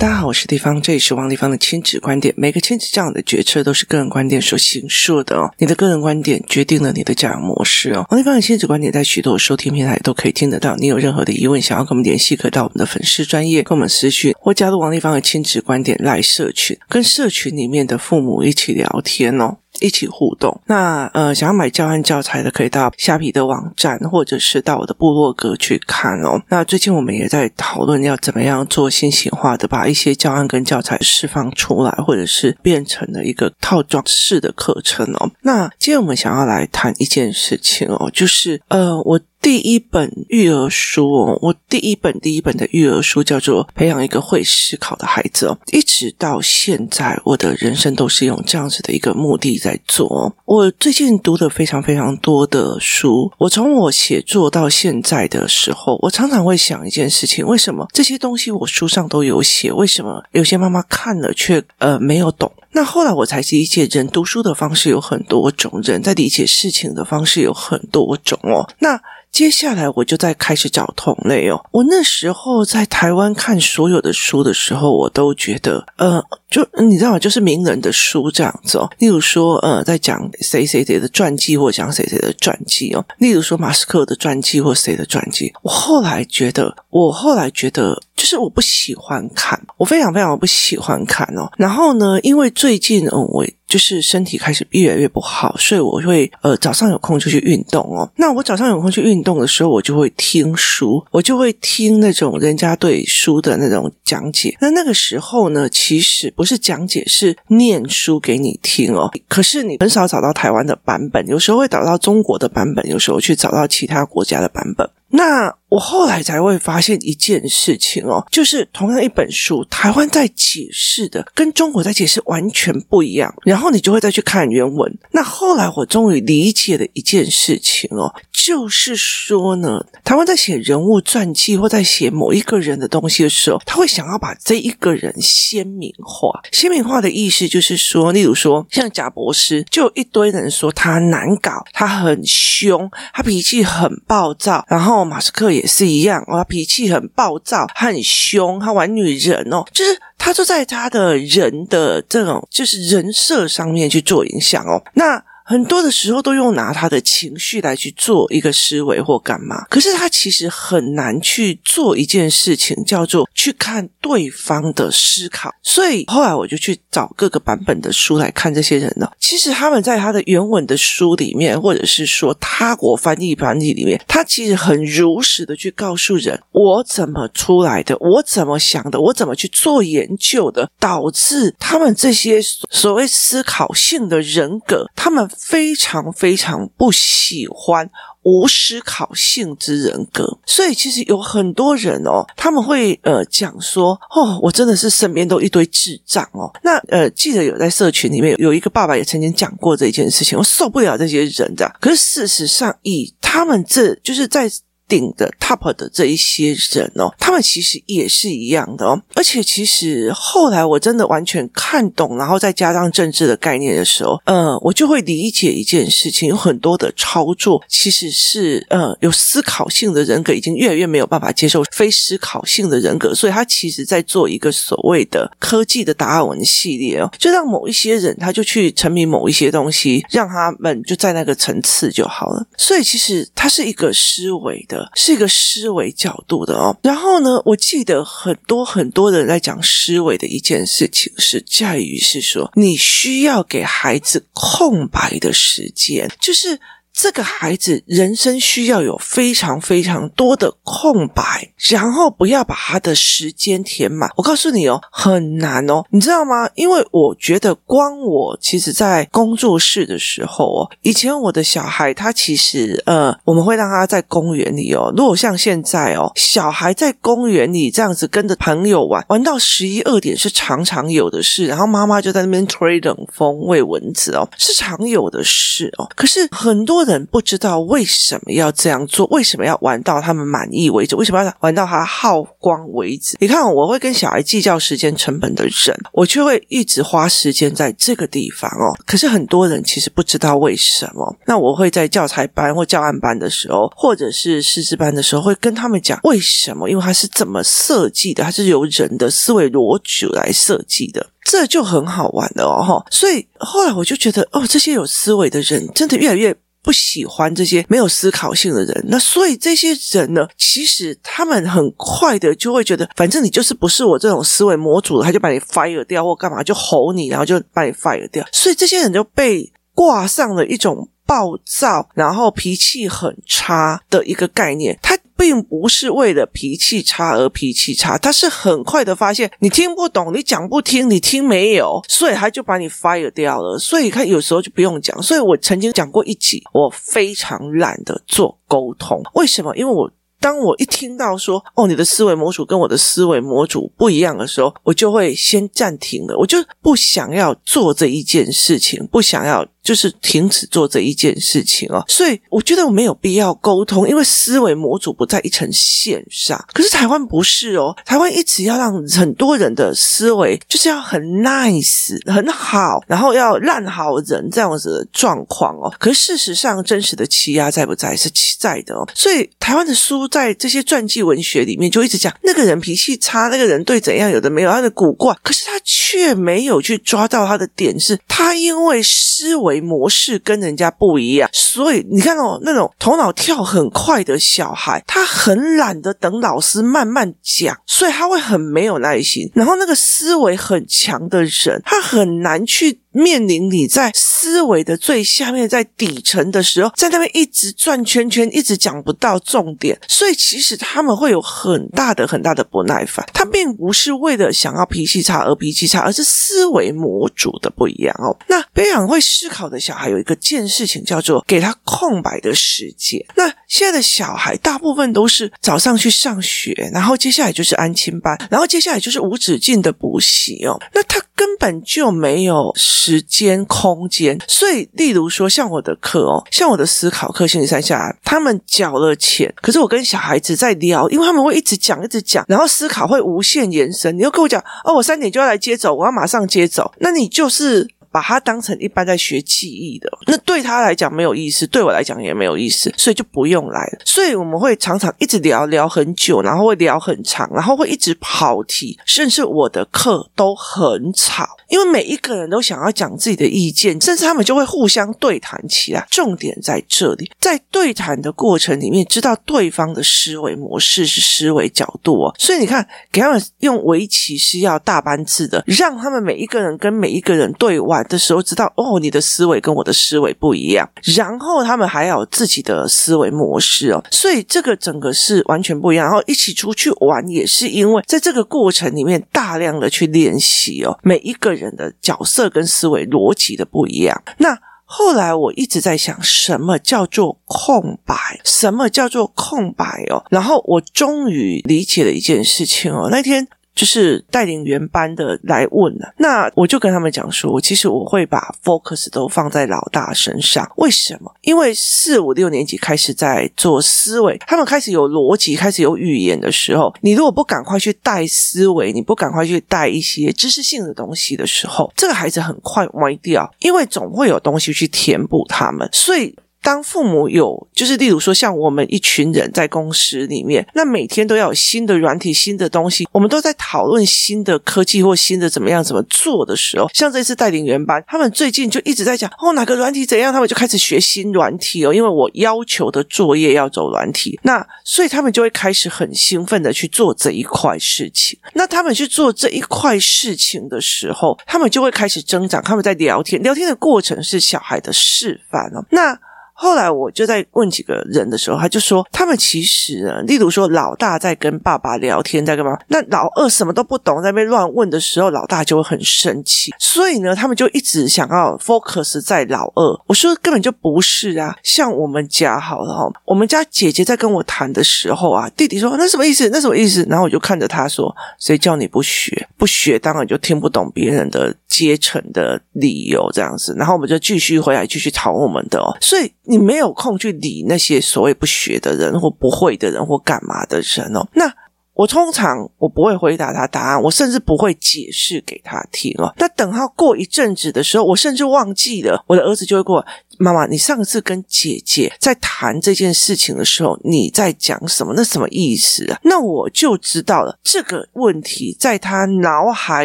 大家好，我是地方，这里是王地方的亲子观点。每个亲子教养的决策都是个人观点所形塑的哦。你的个人观点决定了你的教养模式哦。王地方的亲子观点在许多收听平台都可以听得到。你有任何的疑问，想要跟我们联系，可到我们的粉丝专业跟我们私讯，或加入王地方的亲子观点来社群，跟社群里面的父母一起聊天哦。一起互动。那呃，想要买教案教材的，可以到虾皮的网站，或者是到我的部落格去看哦。那最近我们也在讨论要怎么样做新型化的，把一些教案跟教材释放出来，或者是变成了一个套装式的课程哦。那今天我们想要来谈一件事情哦，就是呃，我。第一本育儿书哦，我第一本第一本的育儿书叫做《培养一个会思考的孩子》哦，一直到现在，我的人生都是用这样子的一个目的在做。我最近读了非常非常多的书，我从我写作到现在的时候，我常常会想一件事情：为什么这些东西我书上都有写？为什么有些妈妈看了却呃没有懂？那后来我才理解，人读书的方式有很多种，人在理解事情的方式有很多种哦。那接下来我就在开始找同类哦。我那时候在台湾看所有的书的时候，我都觉得，呃，就你知道吗？就是名人的书这样子哦。例如说，呃，在讲谁谁谁的传记，或讲谁谁的传记哦。例如说，马斯克的传记或谁的传记。我后来觉得，我后来觉得，就是我不喜欢看，我非常非常不喜欢看哦。然后呢，因为最近，嗯，我。就是身体开始越来越不好，所以我会呃早上有空就去运动哦。那我早上有空去运动的时候，我就会听书，我就会听那种人家对书的那种讲解。那那个时候呢，其实不是讲解，是念书给你听哦。可是你很少找到台湾的版本，有时候会找到中国的版本，有时候去找到其他国家的版本。那我后来才会发现一件事情哦，就是同样一本书，台湾在解释的跟中国在解释完全不一样，然后你就会再去看原文。那后来我终于理解了一件事情哦，就是说呢，台湾在写人物传记或在写某一个人的东西的时候，他会想要把这一个人鲜明化。鲜明化的意思就是说，例如说像贾博士，就一堆人说他难搞，他很凶，他脾气很暴躁，然后。马斯克也也是一样，他脾气很暴躁，他很凶，他玩女人哦，就是他就在他的人的这种就是人设上面去做影响哦，那。很多的时候都用拿他的情绪来去做一个思维或干嘛，可是他其实很难去做一件事情，叫做去看对方的思考。所以后来我就去找各个版本的书来看这些人呢。其实他们在他的原文的书里面，或者是说他国翻译翻译里面，他其实很如实的去告诉人我怎么出来的，我怎么想的，我怎么去做研究的，导致他们这些所谓思考性的人格，他们。非常非常不喜欢无思考性之人格，所以其实有很多人哦，他们会呃讲说哦，我真的是身边都一堆智障哦。那呃，记得有在社群里面有一个爸爸也曾经讲过这一件事情，我受不了这些人的。可是事实上，以他们这就是在。顶的 top 的这一些人哦，他们其实也是一样的哦。而且其实后来我真的完全看懂，然后再加上政治的概念的时候，呃，我就会理解一件事情：有很多的操作其实是呃有思考性的人格已经越来越没有办法接受非思考性的人格，所以他其实在做一个所谓的科技的达尔文系列哦，就让某一些人他就去沉迷某一些东西，让他们就在那个层次就好了。所以其实它是一个思维的。是一个思维角度的哦，然后呢，我记得很多很多人在讲思维的一件事情是在于是说，你需要给孩子空白的时间，就是。这个孩子人生需要有非常非常多的空白，然后不要把他的时间填满。我告诉你哦，很难哦，你知道吗？因为我觉得光我其实，在工作室的时候哦，以前我的小孩他其实呃，我们会让他在公园里哦。如果像现在哦，小孩在公园里这样子跟着朋友玩，玩到十一二点是常常有的事，然后妈妈就在那边吹冷风、喂蚊子哦，是常有的事哦。可是很多。人不知道为什么要这样做，为什么要玩到他们满意为止，为什么要玩到他耗光为止？你看，我会跟小孩计较时间成本的人，我却会一直花时间在这个地方哦。可是很多人其实不知道为什么。那我会在教材班或教案班的时候，或者是师资班的时候，会跟他们讲为什么，因为它是怎么设计的，它是由人的思维逻辑来设计的。这就很好玩了哦，所以后来我就觉得，哦，这些有思维的人真的越来越不喜欢这些没有思考性的人。那所以这些人呢，其实他们很快的就会觉得，反正你就是不是我这种思维模组的，他就把你 fire 掉或干嘛，就吼你，然后就把你 fire 掉。所以这些人就被挂上了一种暴躁，然后脾气很差的一个概念。他。并不是为了脾气差而脾气差，他是很快的发现你听不懂，你讲不听，你听没有，所以他就把你 fire 掉了。所以他有时候就不用讲。所以我曾经讲过一集，我非常懒得做沟通。为什么？因为我当我一听到说哦，你的思维模组跟我的思维模组不一样的时候，我就会先暂停了，我就不想要做这一件事情，不想要。就是停止做这一件事情哦，所以我觉得我没有必要沟通，因为思维模组不在一层线上。可是台湾不是哦，台湾一直要让很多人的思维就是要很 nice 很好，然后要烂好人这样子的状况哦。可是事实上，真实的欺压在不在？是在的哦。所以台湾的书在这些传记文学里面就一直讲那个人脾气差，那个人对怎样有的没有他的古怪，可是他却没有去抓到他的点，是他因为思维。模式跟人家不一样，所以你看哦，那种头脑跳很快的小孩，他很懒得等老师慢慢讲，所以他会很没有耐心。然后那个思维很强的人，他很难去。面临你在思维的最下面，在底层的时候，在那边一直转圈圈，一直讲不到重点，所以其实他们会有很大的、很大的不耐烦。他并不是为了想要脾气差而脾气差，而是思维模组的不一样哦。那培养会思考的小孩有一个件事情叫做给他空白的时间。那现在的小孩大部分都是早上去上学，然后接下来就是安亲班，然后接下来就是无止境的补习哦。那他根本就没有。时间、空间，所以，例如说，像我的课哦，像我的思考课，星期三下来，他们缴了钱，可是我跟小孩子在聊，因为他们会一直讲，一直讲，然后思考会无限延伸。你又跟我讲，哦，我三点就要来接走，我要马上接走，那你就是。把它当成一般在学记忆的，那对他来讲没有意思，对我来讲也没有意思，所以就不用来了。所以我们会常常一直聊聊很久，然后会聊很长，然后会一直跑题，甚至我的课都很吵，因为每一个人都想要讲自己的意见，甚至他们就会互相对谈起来。重点在这里，在对谈的过程里面，知道对方的思维模式是思维角度哦。所以你看，给他们用围棋是要大班制的，让他们每一个人跟每一个人对外。的时候知道哦，你的思维跟我的思维不一样，然后他们还有自己的思维模式哦，所以这个整个是完全不一样。然后一起出去玩也是因为在这个过程里面大量的去练习哦，每一个人的角色跟思维逻辑的不一样。那后来我一直在想，什么叫做空白？什么叫做空白哦？然后我终于理解了一件事情哦，那天。就是带领原班的来问了，那我就跟他们讲说，其实我会把 focus 都放在老大身上。为什么？因为四五六年级开始在做思维，他们开始有逻辑，开始有语言的时候，你如果不赶快去带思维，你不赶快去带一些知识性的东西的时候，这个孩子很快歪掉，因为总会有东西去填补他们，所以。当父母有，就是例如说，像我们一群人在公司里面，那每天都要有新的软体、新的东西，我们都在讨论新的科技或新的怎么样怎么做的时候，像这次带领原班，他们最近就一直在讲哦，哪个软体怎样，他们就开始学新软体哦，因为我要求的作业要走软体，那所以他们就会开始很兴奋的去做这一块事情。那他们去做这一块事情的时候，他们就会开始增长。他们在聊天，聊天的过程是小孩的示范哦。那后来我就在问几个人的时候，他就说，他们其实呢，例如说老大在跟爸爸聊天，在干嘛？那老二什么都不懂，在那边乱问的时候，老大就会很生气。所以呢，他们就一直想要 focus 在老二。我说根本就不是啊，像我们家好了哈，我们家姐姐在跟我谈的时候啊，弟弟说那什么意思？那什么意思？然后我就看着他说，谁叫你不学？不学当然就听不懂别人的阶层的理由这样子，然后我们就继续回来继续讨我们的哦。所以你没有空去理那些所谓不学的人或不会的人或干嘛的人哦。那我通常我不会回答他答案，我甚至不会解释给他听哦。那等他过一阵子的时候，我甚至忘记了，我的儿子就会过来。妈妈，你上次跟姐姐在谈这件事情的时候，你在讲什么？那什么意思啊？那我就知道了，这个问题在他脑海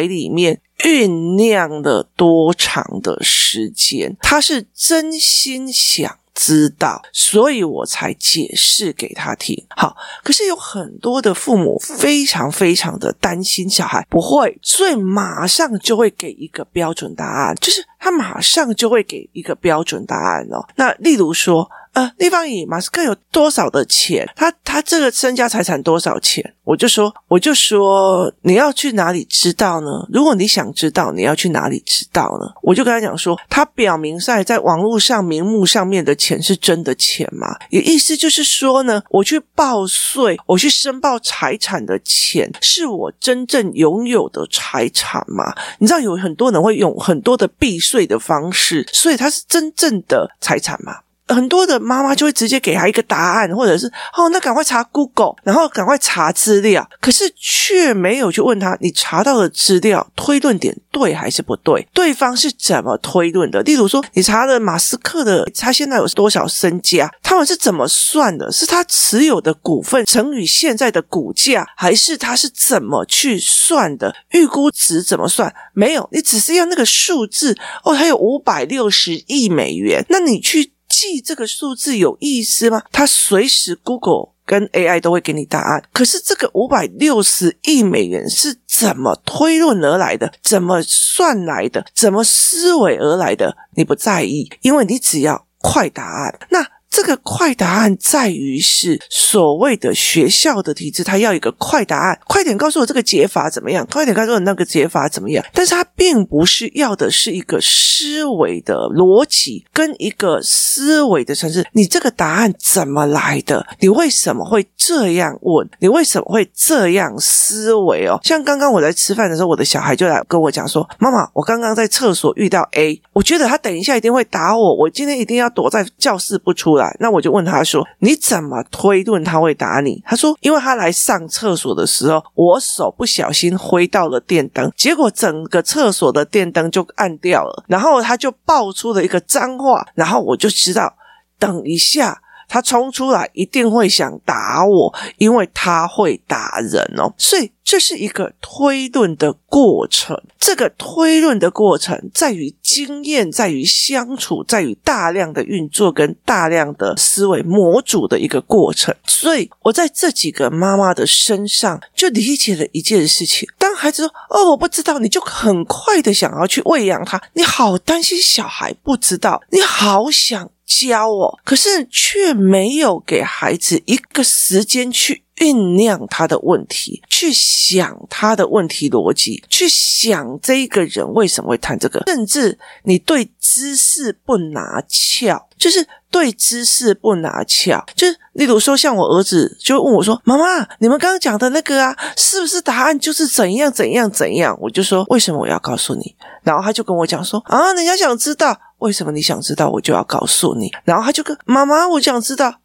里面酝酿了多长的时间？他是真心想。知道，所以我才解释给他听。好，可是有很多的父母非常非常的担心小孩不会，所以马上就会给一个标准答案，就是他马上就会给一个标准答案哦。那例如说。呃，立方体马斯克有多少的钱？他他这个身家财产多少钱？我就说，我就说，你要去哪里知道呢？如果你想知道，你要去哪里知道呢？我就跟他讲说，他表明在在网络上名目上面的钱是真的钱吗？也意思就是说呢，我去报税，我去申报财产的钱，是我真正拥有的财产吗？你知道有很多人会用很多的避税的方式，所以他是真正的财产吗？很多的妈妈就会直接给他一个答案，或者是哦，那赶快查 Google，然后赶快查资料，可是却没有去问他，你查到的资料推论点对还是不对？对方是怎么推论的？例如说，你查了马斯克的他现在有多少身家，他们是怎么算的？是他持有的股份乘以现在的股价，还是他是怎么去算的？预估值怎么算？没有，你只是要那个数字哦，他有五百六十亿美元，那你去。记这个数字有意思吗？它随时 Google 跟 AI 都会给你答案。可是这个五百六十亿美元是怎么推论而来的？怎么算来的？怎么思维而来的？你不在意，因为你只要快答案。那。这个快答案在于是所谓的学校的体制，它要一个快答案，快点告诉我这个解法怎么样，快点告诉我那个解法怎么样。但是它并不是要的是一个思维的逻辑跟一个思维的程式。你这个答案怎么来的？你为什么会这样问？你为什么会这样思维哦？像刚刚我在吃饭的时候，我的小孩就来跟我讲说：“妈妈，我刚刚在厕所遇到 A，我觉得他等一下一定会打我，我今天一定要躲在教室不出来。”那我就问他说：“你怎么推论他会打你？”他说：“因为他来上厕所的时候，我手不小心挥到了电灯，结果整个厕所的电灯就暗掉了。然后他就爆出了一个脏话，然后我就知道，等一下他冲出来一定会想打我，因为他会打人哦。所以。”这是一个推论的过程，这个推论的过程在于经验，在于相处，在于大量的运作跟大量的思维模组的一个过程。所以我在这几个妈妈的身上就理解了一件事情：当孩子说“哦，我不知道”，你就很快的想要去喂养他，你好担心小孩不知道，你好想教哦，可是却没有给孩子一个时间去。酝酿他的问题，去想他的问题逻辑，去想这一个人为什么会谈这个，甚至你对知识不拿翘，就是对知识不拿翘，就是例如说，像我儿子就问我说：“妈妈，你们刚刚讲的那个啊，是不是答案就是怎样怎样怎样？”我就说：“为什么我要告诉你？”然后他就跟我讲说：“啊，人家想知道为什么你想知道，我就要告诉你。”然后他就跟妈妈，我想知道。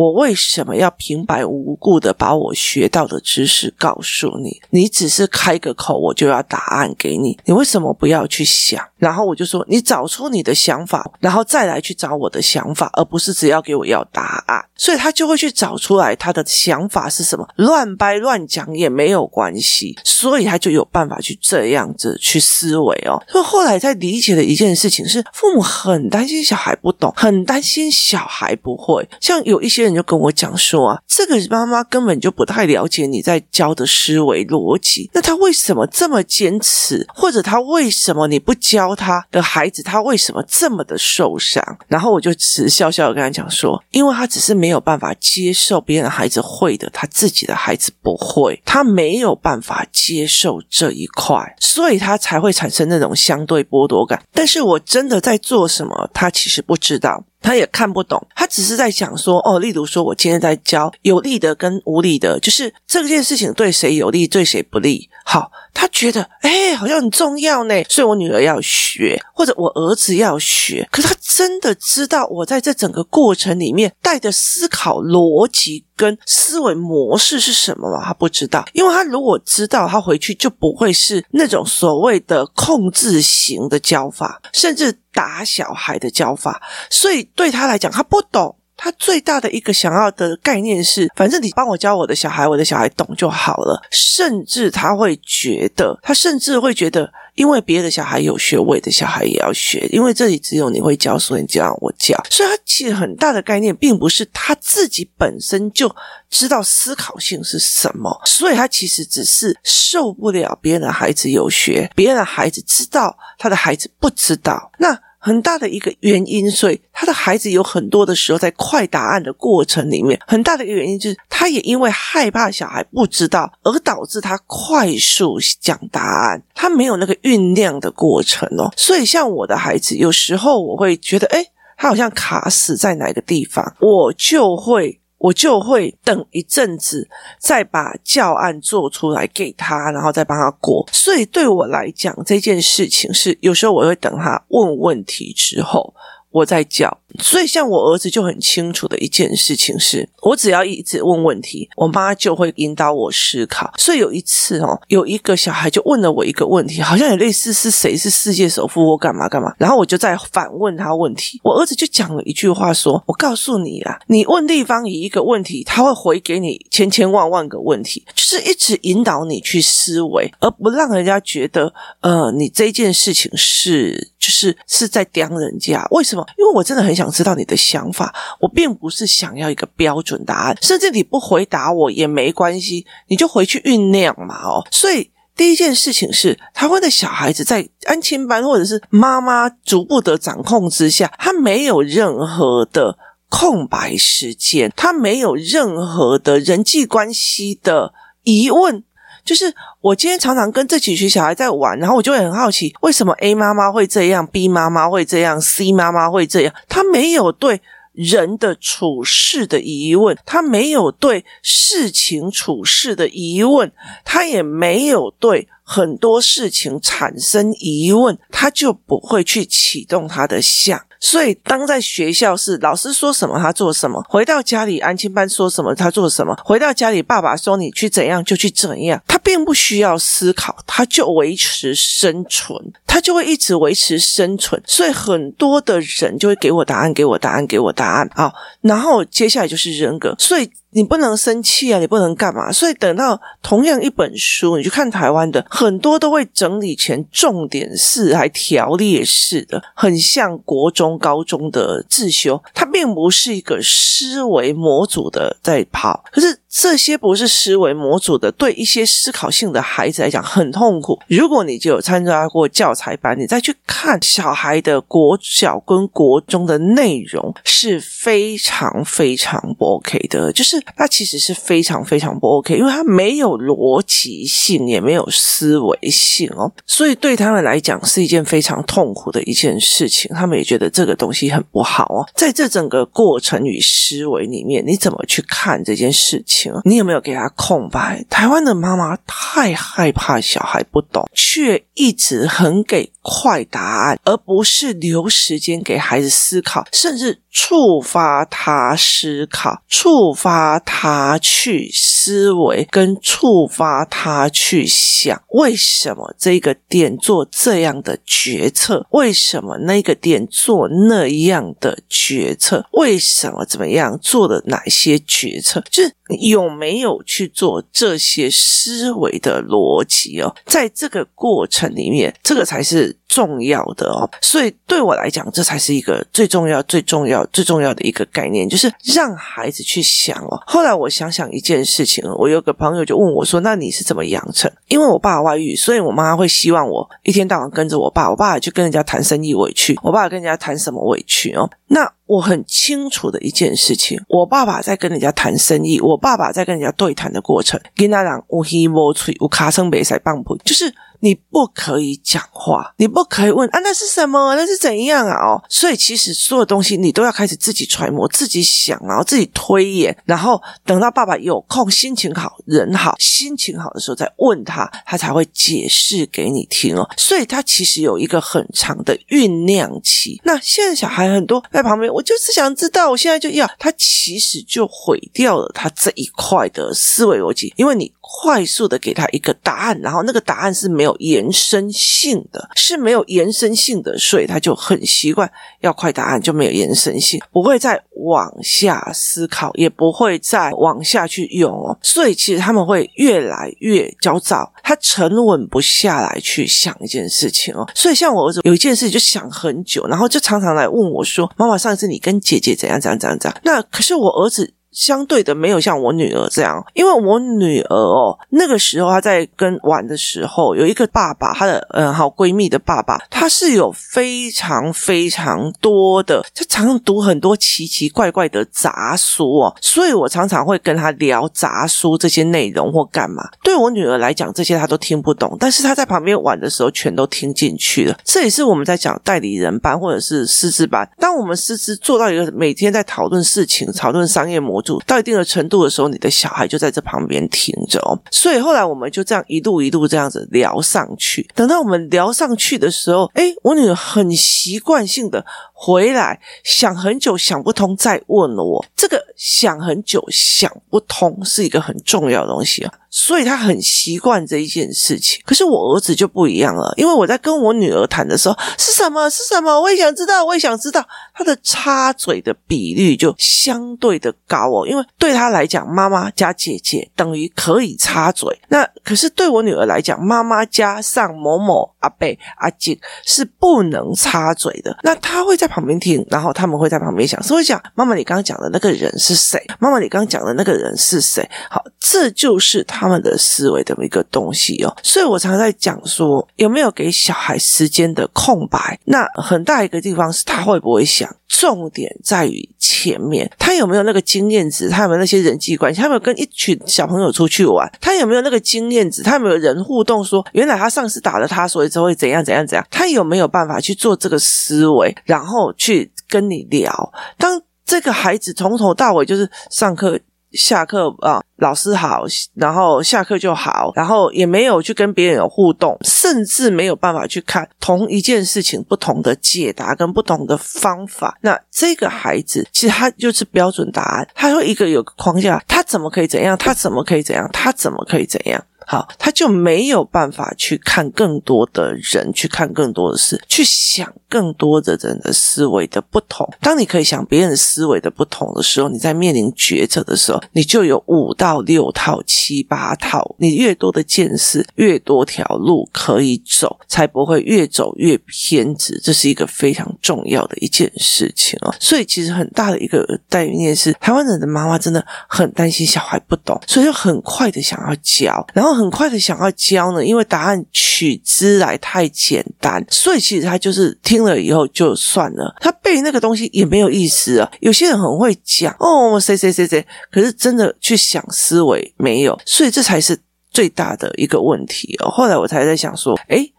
我为什么要平白无故的把我学到的知识告诉你？你只是开个口，我就要答案给你。你为什么不要去想？然后我就说，你找出你的想法，然后再来去找我的想法，而不是只要给我要答案。所以他就会去找出来他的想法是什么，乱掰乱讲也没有关系。所以他就有办法去这样子去思维哦。所以后来在理解的一件事情是，父母很担心小孩不懂，很担心小孩不会。像有一些。你就跟我讲说啊，这个妈妈根本就不太了解你在教的思维逻辑。那他为什么这么坚持？或者他为什么你不教他的孩子，他为什么这么的受伤？然后我就只笑笑的跟他讲说，因为他只是没有办法接受别人的孩子会的，他自己的孩子不会，他没有办法接受这一块，所以他才会产生那种相对剥夺感。但是我真的在做什么，他其实不知道。他也看不懂，他只是在想说哦，例如说，我今天在教有利的跟无利的，就是这件事情对谁有利，对谁不利。好，他觉得哎，好像很重要呢，所以我女儿要学，或者我儿子要学。可是他真的知道我在这整个过程里面带的思考逻辑跟思维模式是什么吗？他不知道，因为他如果知道，他回去就不会是那种所谓的控制型的教法，甚至打小孩的教法。所以对他来讲，他不懂。他最大的一个想要的概念是，反正你帮我教我的小孩，我的小孩懂就好了。甚至他会觉得，他甚至会觉得，因为别的小孩有学，我的小孩也要学，因为这里只有你会教，所以你就让我教。所以，他其实很大的概念，并不是他自己本身就知道思考性是什么，所以他其实只是受不了别人的孩子有学，别人的孩子知道，他的孩子不知道。那。很大的一个原因，所以他的孩子有很多的时候在快答案的过程里面，很大的一个原因就是，他也因为害怕小孩不知道，而导致他快速讲答案，他没有那个酝酿的过程哦。所以像我的孩子，有时候我会觉得，诶，他好像卡死在哪个地方，我就会。我就会等一阵子，再把教案做出来给他，然后再帮他过。所以对我来讲，这件事情是有时候我会等他问问题之后。我在教，所以像我儿子就很清楚的一件事情是，我只要一直问问题，我妈就会引导我思考。所以有一次哦，有一个小孩就问了我一个问题，好像也类似是谁是世界首富或干嘛干嘛，然后我就在反问他问题。我儿子就讲了一句话说：“我告诉你啊，你问地方一个问题，他会回给你千千万万个问题，就是一直引导你去思维，而不让人家觉得呃，你这件事情是就是是在刁人家。为什么？因为我真的很想知道你的想法，我并不是想要一个标准答案，甚至你不回答我也没关系，你就回去酝酿嘛哦。所以第一件事情是，台湾的小孩子在安亲班或者是妈妈逐步的掌控之下，他没有任何的空白时间，他没有任何的人际关系的疑问。就是我今天常常跟这几群小孩在玩，然后我就会很好奇，为什么 A 妈妈会这样，B 妈妈会这样，C 妈妈会这样？他没有对人的处事的疑问，他没有对事情处事的疑问，他也没有对很多事情产生疑问，他就不会去启动他的想。所以，当在学校是老师说什么，他做什么；回到家里，安亲班说什么，他做什么；回到家里，爸爸说你去怎样就去怎样。他并不需要思考，他就维持生存，他就会一直维持生存。所以，很多的人就会给我答案，给我答案，给我答案。啊，然后接下来就是人格。所以。你不能生气啊，你不能干嘛？所以等到同样一本书，你去看台湾的很多都会整理前重点式还条列式的，很像国中高中的自修，它并不是一个思维模组的在跑，可是。这些不是思维模组的，对一些思考性的孩子来讲很痛苦。如果你就有参加过教材班，你再去看小孩的国小跟国中的内容，是非常非常不 OK 的。就是它其实是非常非常不 OK，因为它没有逻辑性，也没有思维性哦。所以对他们来讲是一件非常痛苦的一件事情。他们也觉得这个东西很不好哦。在这整个过程与思维里面，你怎么去看这件事情？你有没有给他空白？台湾的妈妈太害怕小孩不懂，却一直很给快答案，而不是留时间给孩子思考，甚至触发他思考，触发他去思维，跟触发他去想，为什么这个点做这样的决策？为什么那个点做那样的决策？为什么怎么样做的哪些决策？就是。有没有去做这些思维的逻辑哦？在这个过程里面，这个才是重要的哦。所以对我来讲，这才是一个最重要、最重要、最重要的一个概念，就是让孩子去想哦。后来我想想一件事情，我有个朋友就问我说：“那你是怎么养成？”因为我爸外遇，所以我妈会希望我一天到晚跟着我爸。我爸去跟人家谈生意委屈，我爸跟人家谈什么委屈哦？那。我很清楚的一件事情，我爸爸在跟人家谈生意，我爸爸在跟人家对谈的过程，跟他讲无希无吹，无卡声没塞棒谱，就是。你不可以讲话，你不可以问啊，那是什么？那是怎样啊？哦，所以其实所有东西你都要开始自己揣摩、自己想，然后自己推演，然后等到爸爸有空、心情好、人好、心情好的时候再问他，他才会解释给你听哦。所以他其实有一个很长的酝酿期。那现在小孩很多在旁边，我就是想知道，我现在就要，他其实就毁掉了他这一块的思维逻辑，因为你。快速的给他一个答案，然后那个答案是没有延伸性的，是没有延伸性的，所以他就很习惯要快答案，就没有延伸性，不会再往下思考，也不会再往下去用哦。所以其实他们会越来越焦躁，他沉稳不下来去想一件事情哦。所以像我儿子有一件事就想很久，然后就常常来问我说：“妈妈，上次你跟姐姐怎样怎样怎样怎样？”那可是我儿子。相对的没有像我女儿这样，因为我女儿哦，那个时候她在跟玩的时候，有一个爸爸，她的嗯好闺蜜的爸爸，他是有非常非常多的，他常常读很多奇奇怪怪的杂书哦，所以我常常会跟他聊杂书这些内容或干嘛。对我女儿来讲，这些她都听不懂，但是她在旁边玩的时候，全都听进去了。这也是我们在讲代理人班或者是师资班，当我们师资做到一个每天在讨论事情、讨论商业模式式。到一定的程度的时候，你的小孩就在这旁边听着哦。所以后来我们就这样一路一路这样子聊上去。等到我们聊上去的时候，诶，我女儿很习惯性的回来，想很久想不通，再问了我。这个想很久想不通是一个很重要的东西啊。所以他很习惯这一件事情，可是我儿子就不一样了。因为我在跟我女儿谈的时候，是什么？是什么？我也想知道，我也想知道。他的插嘴的比率就相对的高我，因为对他来讲，妈妈加姐姐等于可以插嘴。那可是对我女儿来讲，妈妈加上某某阿贝阿静是不能插嘴的。那他会在旁边听，然后他们会在旁边想，所以讲妈妈，你刚刚讲的那个人是谁？妈妈，你刚刚讲的那个人是谁？好，这就是他。他们的思维的一个东西哦，所以我常常在讲说，有没有给小孩时间的空白？那很大一个地方是他会不会想，重点在于前面，他有没有那个经验值？他有没有那些人际关系？他有没有跟一群小朋友出去玩？他有没有那个经验值？他有没有人互动？说原来他上次打了他，所以就会怎样怎样怎样？他有没有办法去做这个思维，然后去跟你聊？当这个孩子从头到尾就是上课。下课啊，老师好，然后下课就好，然后也没有去跟别人有互动，甚至没有办法去看同一件事情不同的解答跟不同的方法。那这个孩子其实他就是标准答案，他会一个有个框架，他怎么可以怎样？他怎么可以怎样？他怎么可以怎样？好，他就没有办法去看更多的人，去看更多的事，去想更多的人的思维的不同。当你可以想别人思维的不同的时候，你在面临抉择的时候，你就有五到六套、七八套。你越多的见识，越多条路可以走，才不会越走越偏执。这是一个非常重要的一件事情哦。所以，其实很大的一个概念是，台湾人的妈妈真的很担心小孩不懂，所以就很快的想要教，然后。很快的想要教呢，因为答案取之来太简单，所以其实他就是听了以后就算了，他背那个东西也没有意思啊。有些人很会讲哦，谁谁谁谁，可是真的去想思维没有，所以这才是最大的一个问题哦。后来我才在想说，诶。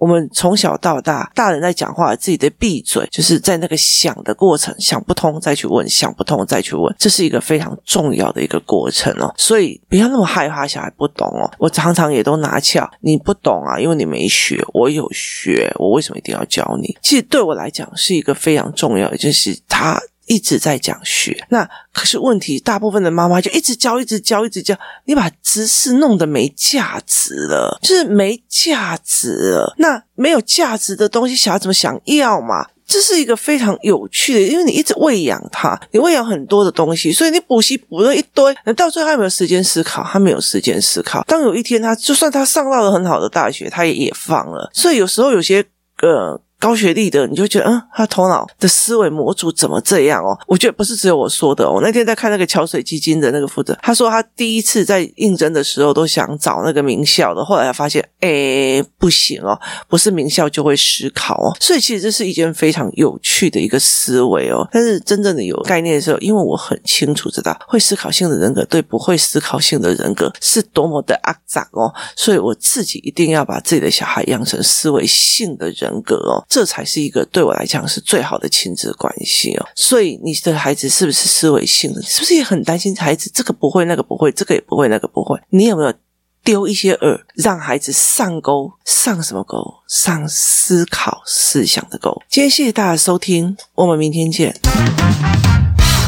我们从小到大，大人在讲话，自己得闭嘴，就是在那个想的过程，想不通再去问，想不通再去问，这是一个非常重要的一个过程哦。所以不要那么害怕小孩不懂哦。我常常也都拿翘，你不懂啊，因为你没学，我有学，我为什么一定要教你？其实对我来讲是一个非常重要的，就是他。一直在讲学，那可是问题，大部分的妈妈就一直教，一直教，一直教，你把知识弄得没价值了，就是没价值了。那没有价值的东西，小孩怎么想要嘛？这是一个非常有趣的，因为你一直喂养他，你喂养很多的东西，所以你补习补了一堆，那到最后他有没有时间思考？他没有时间思考。当有一天他就算他上到了很好的大学，他也也放了。所以有时候有些呃。高学历的，你就觉得，嗯，他头脑的思维模组怎么这样哦？我觉得不是只有我说的哦。我那天在看那个桥水基金的那个负责，他说他第一次在应征的时候都想找那个名校的，后来发现，诶不行哦，不是名校就会思考哦。所以其实这是一件非常有趣的一个思维哦。但是真正的有概念的时候，因为我很清楚知道会思考性的人格对不会思考性的人格是多么的肮脏哦，所以我自己一定要把自己的小孩养成思维性的人格哦，这才是一个对我来讲是最好的亲子关系哦。所以你的孩子是不是思维性的？是不是也很担心孩子这个不会，那个不会，这个也不会，那个不会？你有没有丢一些饵，让孩子上钩？上什么钩？上思考思想的钩。今天谢谢大家收听，我们明天见。